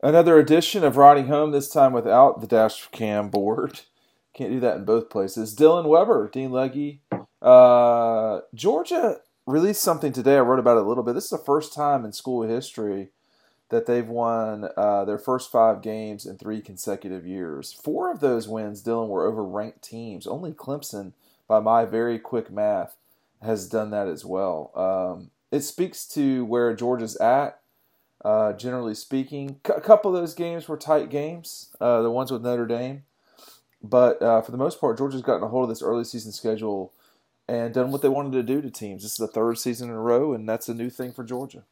Another edition of Riding Home, this time without the dash cam board. Can't do that in both places. Dylan Weber, Dean Legge. Uh, Georgia released something today. I wrote about it a little bit. This is the first time in school history that they've won uh, their first five games in three consecutive years. Four of those wins, Dylan, were over ranked teams. Only Clemson, by my very quick math, has done that as well. Um, it speaks to where Georgia's at, uh, generally speaking. C- a couple of those games were tight games, uh, the ones with Notre Dame. But uh, for the most part, Georgia's gotten a hold of this early season schedule and done what they wanted to do to teams. This is the third season in a row, and that's a new thing for Georgia.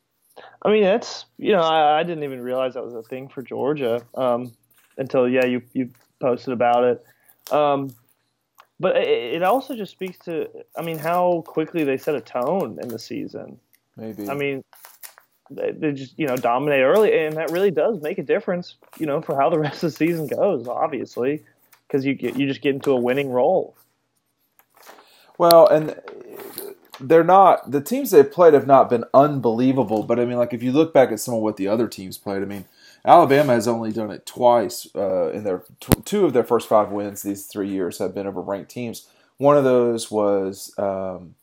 I mean, that's you know, I, I didn't even realize that was a thing for Georgia um, until yeah, you you posted about it. Um, but it, it also just speaks to, I mean, how quickly they set a tone in the season. Maybe. I mean, they, they just you know dominate early, and that really does make a difference. You know, for how the rest of the season goes, obviously, because you get you just get into a winning role. Well, and they're not the teams they've played have not been unbelievable, but I mean, like if you look back at some of what the other teams played, I mean, Alabama has only done it twice uh, in their t- two of their first five wins these three years have been over ranked teams. One of those was um,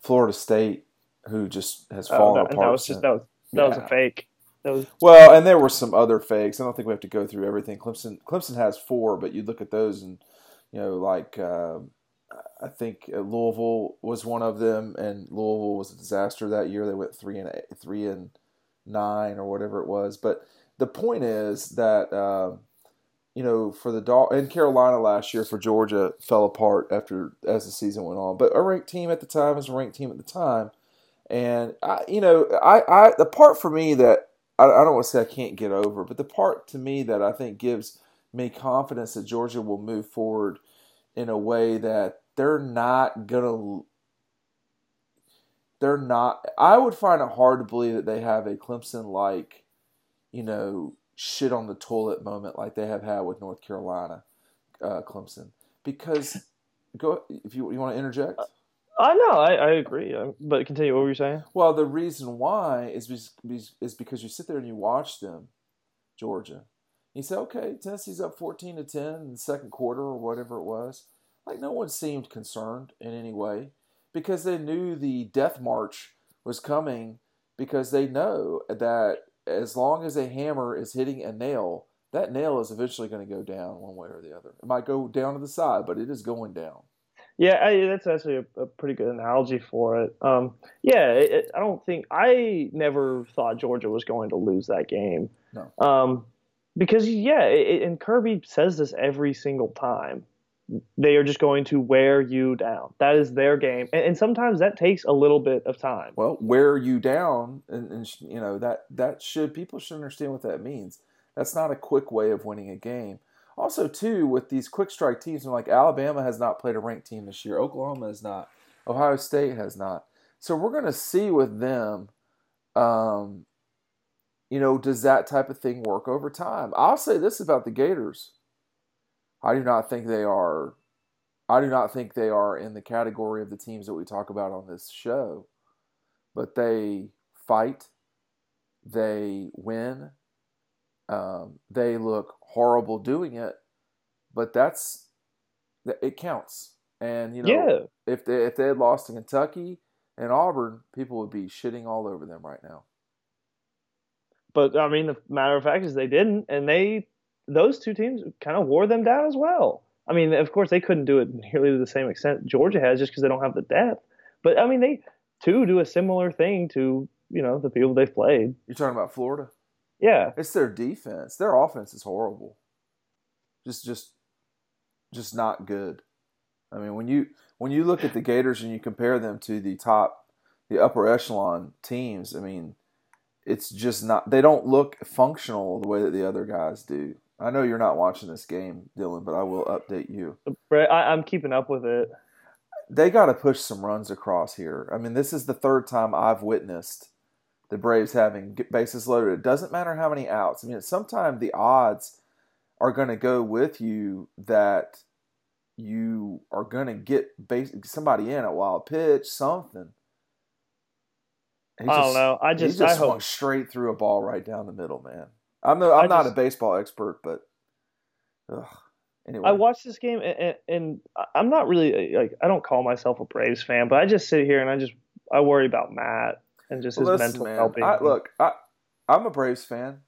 Florida State, who just has Oh, fallen that, apart. that was just that was that was a fake. Was Well, and there were some other fakes. I don't think we have to go through everything. Clemson Clemson has four, but you look at those and you know, like um I think uh, Louisville was one of them, and Louisville was a disaster that year. They went three and eight, three and nine or whatever it was. But the point is that um, you know for the Dol- in Carolina last year for Georgia fell apart after as the season went on. But a ranked team at the time was a ranked team at the time. And I, you know, I, I the part for me that I, I don't want to say I can't get over, but the part to me that I think gives me confidence that Georgia will move forward in a way that they're not gonna. They're not. I would find it hard to believe that they have a Clemson like, you know, shit on the toilet moment like they have had with North Carolina, uh, Clemson. Because go if you you want to interject. I know I, I agree, but continue. What were you saying? Well, the reason why is because, is because you sit there and you watch them, Georgia. You say, okay, Tennessee's up fourteen to ten in the second quarter or whatever it was. Like no one seemed concerned in any way because they knew the death march was coming because they know that as long as a hammer is hitting a nail, that nail is eventually going to go down one way or the other. It might go down to the side, but it is going down. Yeah, I, that's actually a, a pretty good analogy for it. Um, yeah, it, it- I don't think I never thought Georgia was going to lose that game. No. Um, because yeah, it, and Kirby says this every single time. They are just going to wear you down. That is their game, and, and sometimes that takes a little bit of time. well wear you down and, and you know that that should people should understand what that means that's not a quick way of winning a game also too with these quick strike teams like alabama has not played a ranked team this year. Oklahoma has not. Ohio state has not. So we're going to see with them um, you know does that type of thing work over time? I'll say this about the gators. I do not think they are i do not think they are in the category of the teams that we talk about on this show. But they fight, they win, um, they look horrible doing it, but that's it counts. And you know, yeah, if they if they had lost to Kentucky and Auburn, people would be shitting all over them right now. but I mean, the matter of fact is they didn't, and they those two teams kind of wore them down as well. I mean, of course, they couldn't do it nearly to the same extent Georgia has, just because they don't have the depth. But I mean, they too do a similar thing to you know the people they've played. You're talking about Florida. Yeah, It's their defense. Their offense is horrible. Just just just not good. I mean, when you when you look at the Gators and you compare them to the top the upper echelon teams, I mean, it's just not they don't look functional the way that the other guys do. I know you're not watching this game, Dylan, but I will update you. Brett, I, I'm keeping up with it. They got to push some runs across here. I mean, this is the third time I've witnessed the Braves having bases loaded. It doesn't matter how many outs. I mean, sometimes the odds are going to go with you that you are going to get base, somebody in a wild pitch, something. He I don't know. I he just, just I swung hope straight through a ball right down the middle, man. I'm no, I'm I not just- a baseball expert, but ugh. anyway. I watched this game and, and, and I'm not really like I don't call myself a Braves fan, but I just sit here and I just I worry about Matt and just his listen, mental man, well-being. Look, I I'm a Braves fan,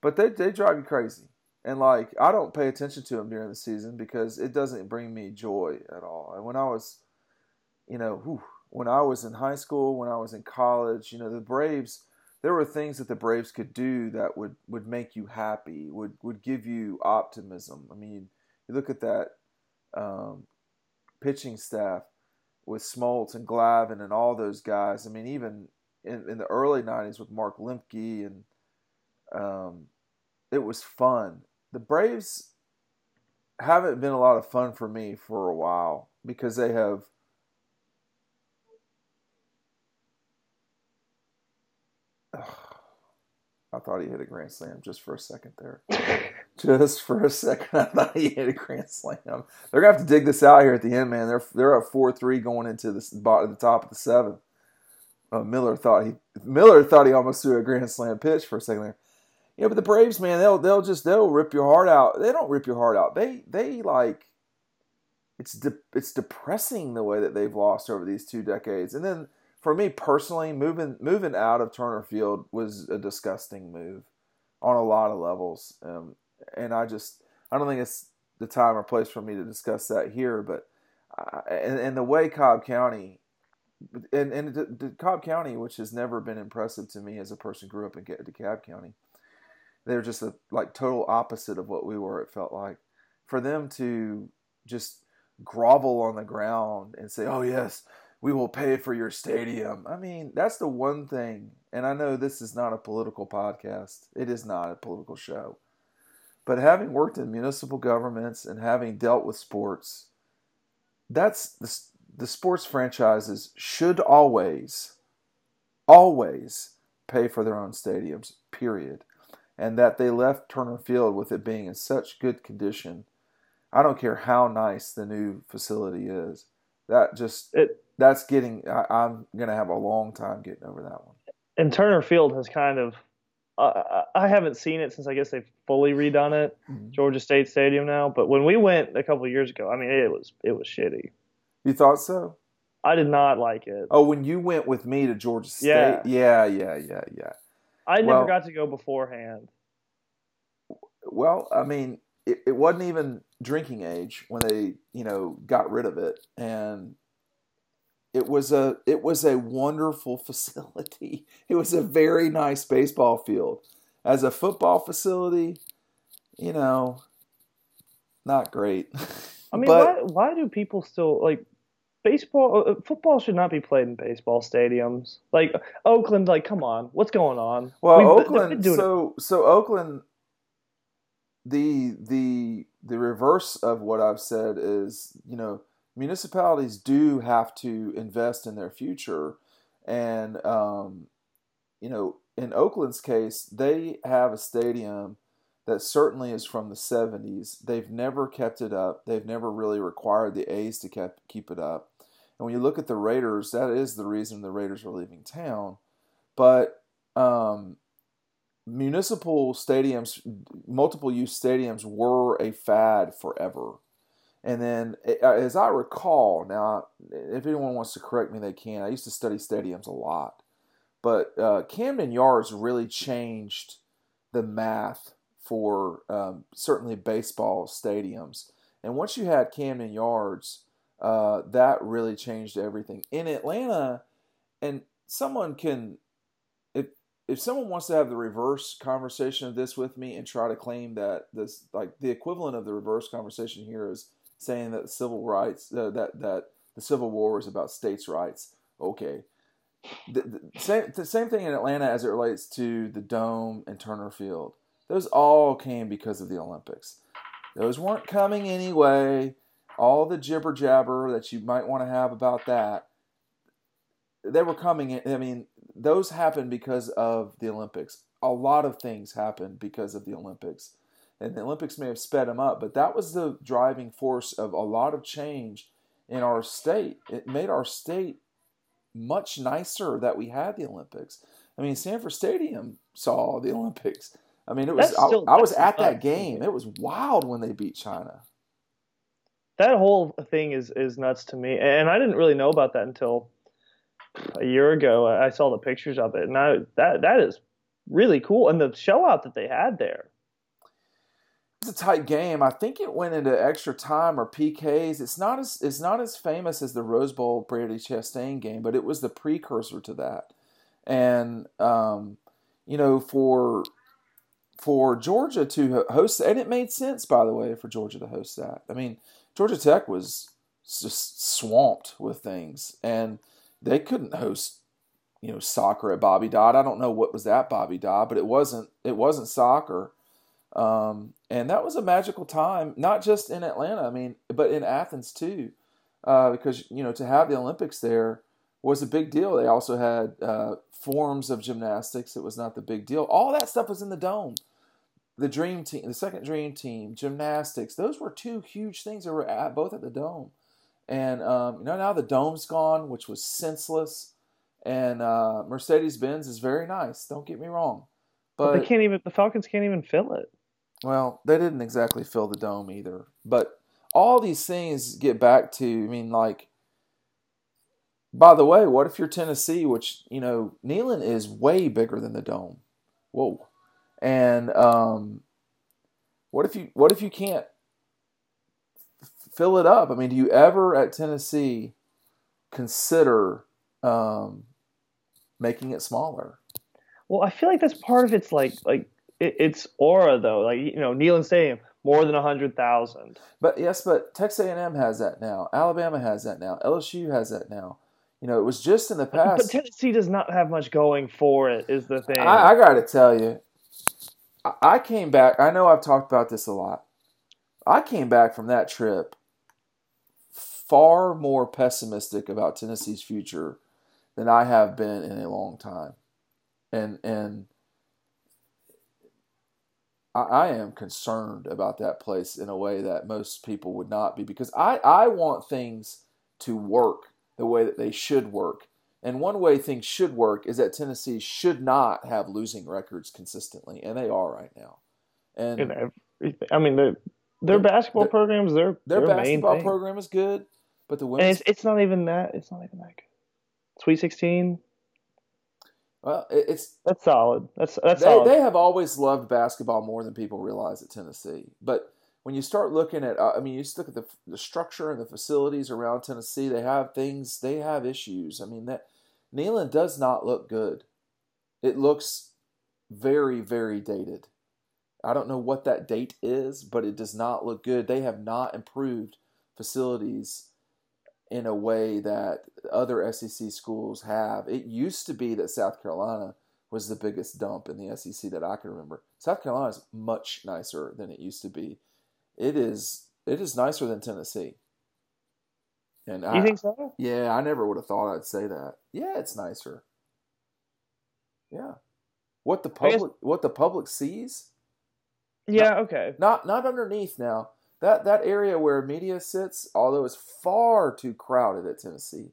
but they they drive you crazy, and like I don't pay attention to them during the season because it doesn't bring me joy at all. And when I was, you know, whew, when I was in high school, when I was in college, you know, the Braves. There were things that the Braves could do that would, would make you happy, would would give you optimism. I mean, you look at that um, pitching staff with Smoltz and Glavine and all those guys. I mean, even in, in the early '90s with Mark Lemke and um, it was fun. The Braves haven't been a lot of fun for me for a while because they have. I thought he hit a grand slam just for a second there. just for a second, I thought he hit a grand slam. They're gonna have to dig this out here at the end, man. They're they're at four three going into the bottom, the top of the seventh. Uh, Miller thought he Miller thought he almost threw a grand slam pitch for a second there. Yeah, but the Braves, man, they'll they'll just they'll rip your heart out. They don't rip your heart out. They they like it's de- it's depressing the way that they've lost over these two decades. And then for me personally, moving moving out of Turner Field was a disgusting move on a lot of levels. Um, and I just I don't think it's the time or place for me to discuss that here. But uh, and, and the way Cobb County and and the, the Cobb County, which has never been impressive to me as a person grew up in DeKalb County, they're just a like total opposite of what we were. It felt like for them to just grovel on the ground and say, "Oh yes, we will pay for your stadium." I mean, that's the one thing. And I know this is not a political podcast. It is not a political show. But having worked in municipal governments and having dealt with sports, that's the, the sports franchises should always, always pay for their own stadiums, period. And that they left Turner Field with it being in such good condition. I don't care how nice the new facility is. That just, It- that's getting, I, I'm going to have a long time getting over that one. and Turner Field has kind of uh, I haven't seen it since I guess they've fully redone it, Mhm. Georgia State Stadium now. But when we went a couple of years ago, I mean it was it was shitty. You thought so? I did not like it. Oh, when you went with me to Georgia State? Yeah. Yeah, yeah, yeah, yeah. I never well- got to go beforehand. Well, I mean, it, it wasn't even drinking age when they, you know, got rid of it, and it was a it was a wonderful facility. It was a very nice baseball field. As a football facility, you know, not great. I mean, but why why do people still like baseball? Uh, football should not be played in baseball stadiums. Like Oakland, like come on, what's going on? Well, We've- Oakland. doing it- So so Oakland. The the the reverse of what I've said is you know municipalities do have to invest in their future, and um, you know in Oakland's case they have a stadium that certainly is from the 70s. They've never kept it up. They've never really required the A's to keep keep it up. And when you look at the Raiders, that is the reason the Raiders are leaving town. But um, municipal stadiums, multiple use stadiums were a fad forever. And then, uh, as I recall, now, if anyone wants to correct me, they can. I used to study stadiums a lot. But uh, Camden Yards really changed the math for um, certainly baseball stadiums. And once you had Camden Yards, uh, that really changed everything. In Atlanta, and someone can if if someone wants to have the reverse conversation of this with me and try to claim that this like the equivalent of the reverse conversation here is saying that civil rights uh, that that the civil war is about states' rights. Okay. The, the same the same thing in Atlanta as it relates to the dome and Turner Field. Those all came because of the Olympics. Those weren't coming anyway. All the jibber jabber that you might want to have about that they were coming in i mean those happened because of the olympics. A lot of things happened because of the olympics and the olympics may have sped them up but that was the driving force of a lot of change in our state it made our state much nicer that we had the olympics i mean sanford stadium saw the olympics I mean, it was still, I, I was at that game. It was wild when they beat China. that whole thing is is nuts to me, and I didn't really know about that until a year ago. I saw the pictures of it, and I, that that is really cool, and the show out that they had there. It's a tight game. I think it went into extra time or PKs. It's not as it's not as famous as the Rose Bowl Brandi Chastain game, but it was the precursor to that. And um, you know, for for Georgia to host, and it made sense, by the way, for Georgia to host that. I mean, Georgia Tech was just swamped with things, and they couldn't host, you know, soccer at Bobby Dodd. I don't know what was at Bobby Dodd, but it wasn't it wasn't soccer. Um, and that was a magical time, not just in Atlanta, I mean, but in Athens too, uh, because you know to have the Olympics there was a big deal. They also had uh, forms of gymnastics; it was not the big deal. All that stuff was in the dome. The dream team, the second dream team, gymnastics; those were two huge things that were at both at the dome. And um, you know now the dome's gone, which was senseless. And uh, Mercedes Benz is very nice. Don't get me wrong, But, but they can't even. The Falcons can't even fill it. Well, they didn't exactly fill the dome either. But all these things get back to, I mean, like, by the way, what if you're Tennessee, which, you know, Neyland is way bigger than the dome? Whoa. And um, what if you what if you can't fill it up? I mean, do you ever at Tennessee consider um, making it smaller? Well, I feel like that's part of its like like it, its aura though. Like you know, Neyland Stadium more than a hundred thousand. But yes, but Texas A&M has that now. Alabama has that now. LSU has that now. You know, it was just in the past. But. Tennessee does not have much going for it. Is the thing. I, I got to tell you, I, I came back. I know I've talked about this a lot. I came back from that trip far more pessimistic about Tennessee's future than I have been in a long time, and and I, I am concerned about that place in a way that most people would not be because I I want things to work the way that they should work. And one way things should work is that Tennessee should not have losing records consistently, and they are right now. And everything. I mean, their their basketball their- programs, their their their basketball program is good, but the and women's it's it's not even that. It's not even that good. Sweet Sixteen, well, it's that's solid. That's that's they, solid. they have always loved basketball more than people realize at Tennessee. But when you start looking at, uh, I mean, you just look at the, the structure and the facilities around Tennessee. They have things. They have issues. I mean, that Neyland does not look good. It looks very, very dated. I don't know what that date is, but it does not look good. They have not improved facilities in a way that other SEC schools have. It used to be that South Carolina was the biggest dump in the SEC that I can remember. South Carolina is much nicer than it used to be. It is it is nicer than Tennessee. And you I, think so? yeah, I never would have thought I'd say that. Yeah, it's nicer. Yeah. What the I guess- public what the public sees? Yeah. Okay. Not not underneath now. That that area where media sits, although it's far too crowded at Tennessee,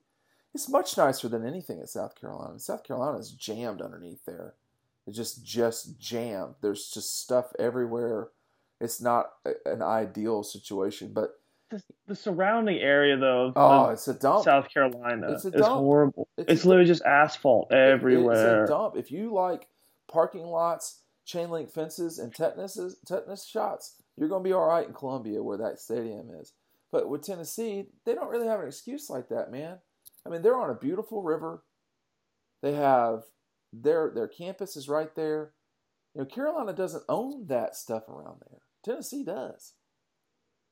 it's much nicer than anything at South Carolina. South Carolina is jammed underneath there. It's just just jammed. There's just stuff everywhere. It's not a- an ideal situation, but The, the surrounding area though of, oh, it's a dump. South Carolina It's horrible. It's It's, literally just asphalt everywhere. It's a dump. If you like parking lots, chain link fences, and tetanus tetanus shots, you're going to be all right in Columbia, where that stadium is. But with Tennessee, they don't really have an excuse like that, man. I mean, they're on a beautiful river. They have their their campus is right there. You know, Carolina doesn't own that stuff around there. Tennessee does.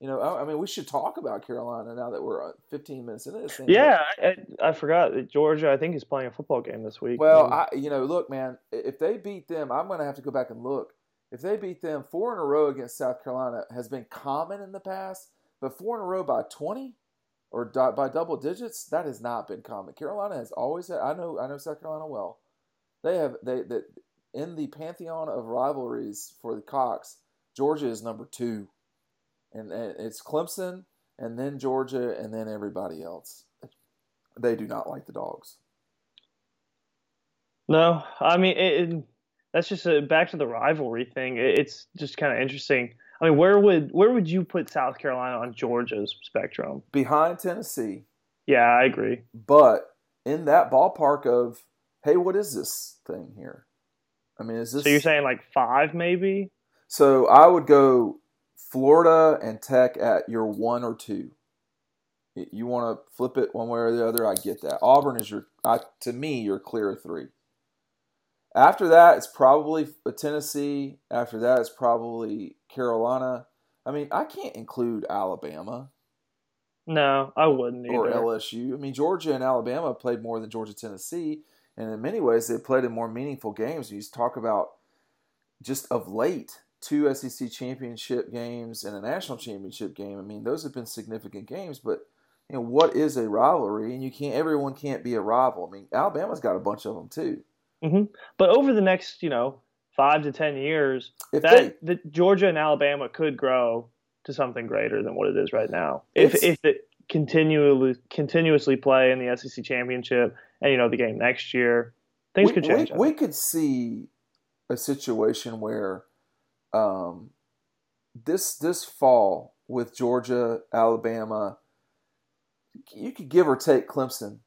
You know, I, I mean, we should talk about Carolina now that we're uh, 15 minutes into this thing. Yeah, I, I forgot that Georgia. I think is playing a football game this week. Well, I you know, look, man, if they beat them, I'm going to have to go back and look. If they beat them four in a row against South Carolina has been common in the past, but four in a row by 20 or by double digits, that has not been common. Carolina has always had. I know, I know South Carolina well. They have they that in the pantheon of rivalries for the Cox, Georgia is number two, and, and it's Clemson, and then Georgia, and then everybody else. They do not like the dogs. no, I mean it, it- that's just a, back to the rivalry thing. It's just kind of interesting. I mean, where would where would you put South Carolina on Georgia's spectrum? Behind Tennessee. Yeah, I agree. But in that ballpark of, hey, what is this thing here? I mean, is this? So you're saying like five, maybe? So I would go Florida and Tech at your one or two. You want to flip it one way or the other. I get that. Auburn is your, I, to me, your clear three. After that, it's probably uh, Tennessee. After that, it's probably Carolina. I mean, I can't include Alabama. No, I wouldn't either. Or LSU. I mean, Georgia and Alabama played more than Georgia Tennessee, and in many ways, they played in more meaningful games. You talk about just of late two SEC championship games and a national championship game. I mean, those have been significant games, but you know what is a rivalry? And you can't. Everyone can't be a rival. I mean, Alabama's got a bunch of them too. Mm-hmm. But over the next, you know, five to ten years, if that they, the Georgia and Alabama could grow to something greater than what it is right now. If if it continually continuously play in the SEC championship and you know the game next year, things we, could change. We, we, could see a situation where um, this this fall with Georgia, Alabama, you could give or take Clemson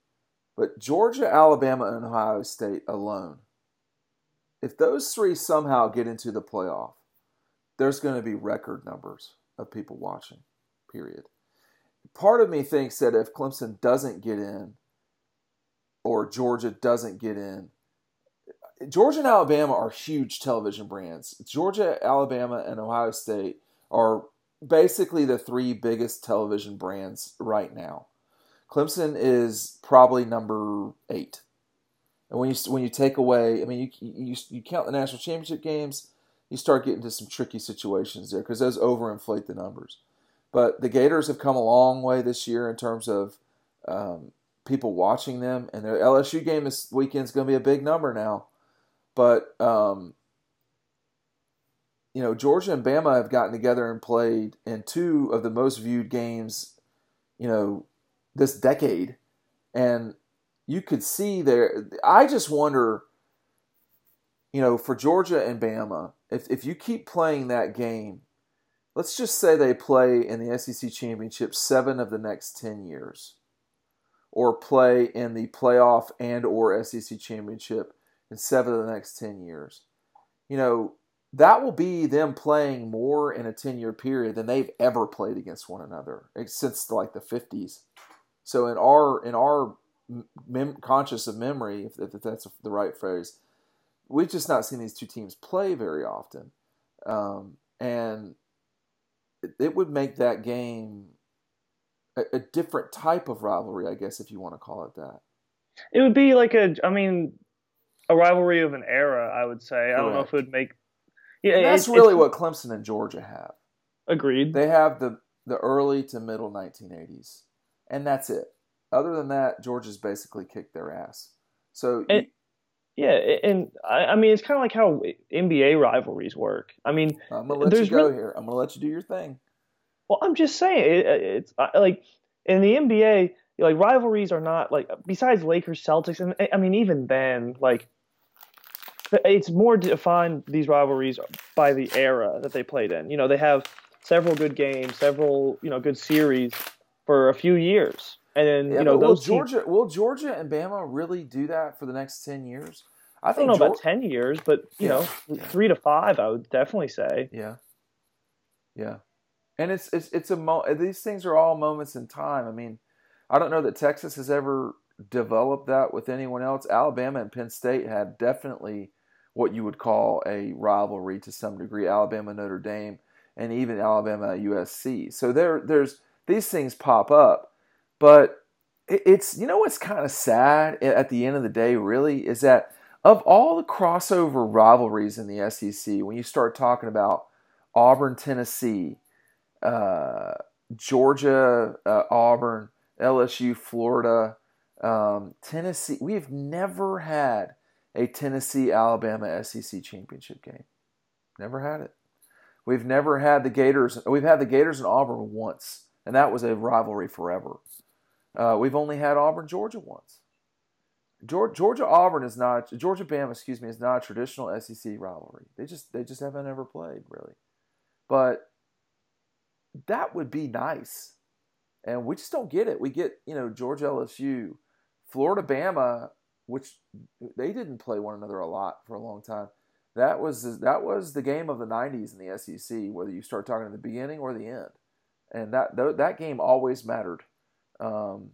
but Georgia, Alabama, and Ohio State alone, if those three somehow get into the playoff, there's going to be record numbers of people watching, period. Part of me thinks that if Clemson doesn't get in or Georgia doesn't get in, Georgia and Alabama are huge television brands. Georgia, Alabama, and Ohio State are basically the three biggest television brands right now. Clemson is probably number eight. And when you when you take away, I mean, you you you count the national championship games, you start getting to some tricky situations there because those overinflate the numbers. But the Gators have come a long way this year in terms of um, people watching them, and their LSU game this weekend is going to be a big number now. But um, you know, Georgia and Bama have gotten together and played in two of the most viewed games, you know, this decade, and you could see there. I just wonder, you know, for Georgia and Bama, if if you keep playing that game, let's just say they play in the SEC championship seven of the next ten years, or play in the playoff and or SEC championship in seven of the next ten years. You know, that will be them playing more in a 10 year period than they've ever played against one another eh, since like the 50s so in our in our mem- conscious of memory, if, if that's the right phrase, we've just not seen these two teams play very often, um, and it, it, would make that game a, a different type of rivalry, I guess, if you want to call it that. It would be like a, I mean, a rivalry of an era. I would say. Correct. I don't know if it would make. Yeah, and that's really what Clemson and Georgia have. Agreed. They have the the early to middle 1980s and that's it. Other than that, Georgia's basically kicked their ass. So. And, yeah, and I, I mean it's kind of like how NBA rivalries work. I mean, I'm gonna let you go really, here. I'm gonna let you do your thing. Well, I'm just saying it, it's like in the NBA, like rivalries are not like besides Lakers Celtics, and I mean even then, like it's more defined these rivalries by the era that they played in. You know, they have several good games, several you know good series for a few years. And then, yeah, you know, will Georgia teams, will Georgia and Bama really do that for the next ten years? I, think I don't know about ten years, but you yeah, know, yeah. three to five, I would definitely say. Yeah, yeah, and it's it's it's a mo- these things are all moments in time. I mean, I don't know that Texas has ever developed that with anyone else. Alabama and Penn State had definitely what you would call a rivalry to some degree. Alabama Notre Dame and even Alabama USC. So there there's these things pop up. But it's, you know, what's kind of sad at the end of the day, really, is that of all the crossover rivalries in the SEC, when you start talking about Auburn, Tennessee, uh, Georgia, uh, Auburn, LSU, Florida, um, Tennessee, we've never had a Tennessee Alabama SEC championship game. Never had it. We've never had the Gators. We've had the Gators and Auburn once and that was a rivalry forever. Uh, we've only had Auburn, Georgia once. Georgia Auburn is not Georgia Bama, excuse me, is not a traditional SEC rivalry. They just they just haven't ever played really, but that would be nice, and we just don't get it. We get you know Georgia LSU, Florida Bama, which they didn't play one another a lot for a long time. That was that was the game of the '90s in the SEC, whether you start talking at the beginning or the end, and that that game always mattered. Um,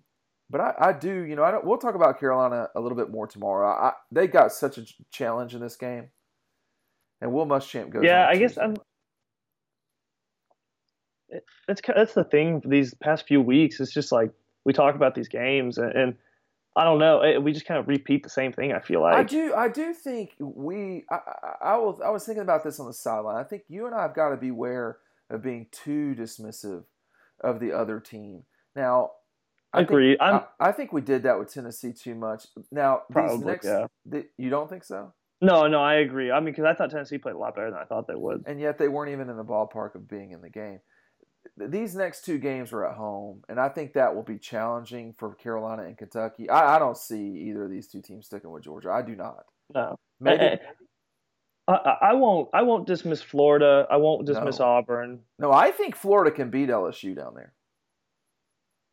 but I, I do, you know, I don't, we'll talk about Carolina a little bit more tomorrow. I, they got such a challenge in this game, and Will Muschamp goes. Yeah, I guess I'm. That's that's the thing. These past few weeks, it's just like we talk about these games, and, and I don't know. We just kind of repeat the same thing. I feel like I do. I do think we. I, I, I was. I was thinking about this on the sideline. I think you and I have got to beware of being too dismissive of the other team. Now, I agree. I, I, think we did that with Tennessee too much. Now, Probably, next, yeah. The, you don't think so? No, no, I agree. I mean, because I thought Tennessee played a lot better than I thought they would, and yet they weren't even in the ballpark of being in the game these next two games are at home, and I think that will be challenging for Carolina and Kentucky. I, I don't see either of these two teams sticking with Georgia. I do not. No, maybe. Eh, eh, I, I, won't. I won't dismiss Florida. I won't dismiss no. Auburn. No, I think Florida can beat LSU down there.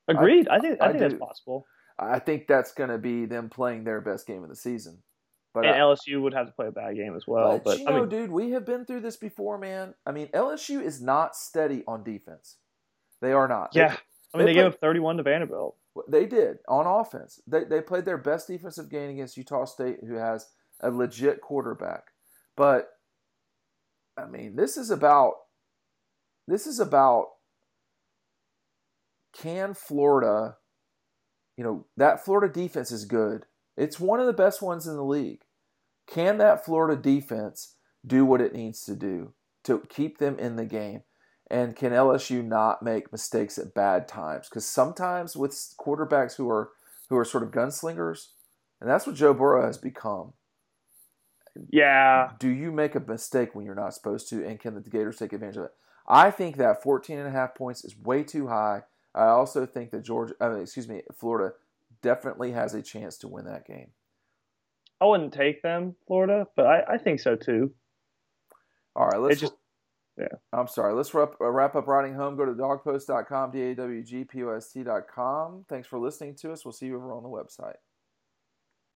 Agreed. I, I think. I, think that's possible. I think that's going to be them playing their best game of the season. But and uh, I, LSU would have to play a bad game as well. But, but you I know, mean, dude, we have been through this before, man. I mean, LSU is not steady on defense. They are not. Yeah, they, I mean, they, they gave up 31 to Vanderbilt. They did on offense. They they played their best defensive game against Utah State, who has a legit quarterback. But I mean, this is about this is about can Florida, you know, that Florida defense is good. It's one of the best ones in the league. Can that Florida defense do what it needs to do to keep them in the game? And can LSU not make mistakes at bad times? Because sometimes with quarterbacks who are who are sort of gunslingers, and that's what Joe Burrow has become. Yeah. Do you make a mistake when you're not supposed to? And can the Gators take advantage of it? I think that 14 and a half points is way too high. I also think that Georgia, I mean, excuse me, Florida definitely has a chance to win that game. I wouldn't take them, Florida, but I, I think so too. All right, let's just yeah. I'm sorry. Let's wrap, uh, wrap up riding home. Go to dogpost.com dawgpost.com, D A W G P O S T.com. Thanks for listening to us. We'll see you over on the website.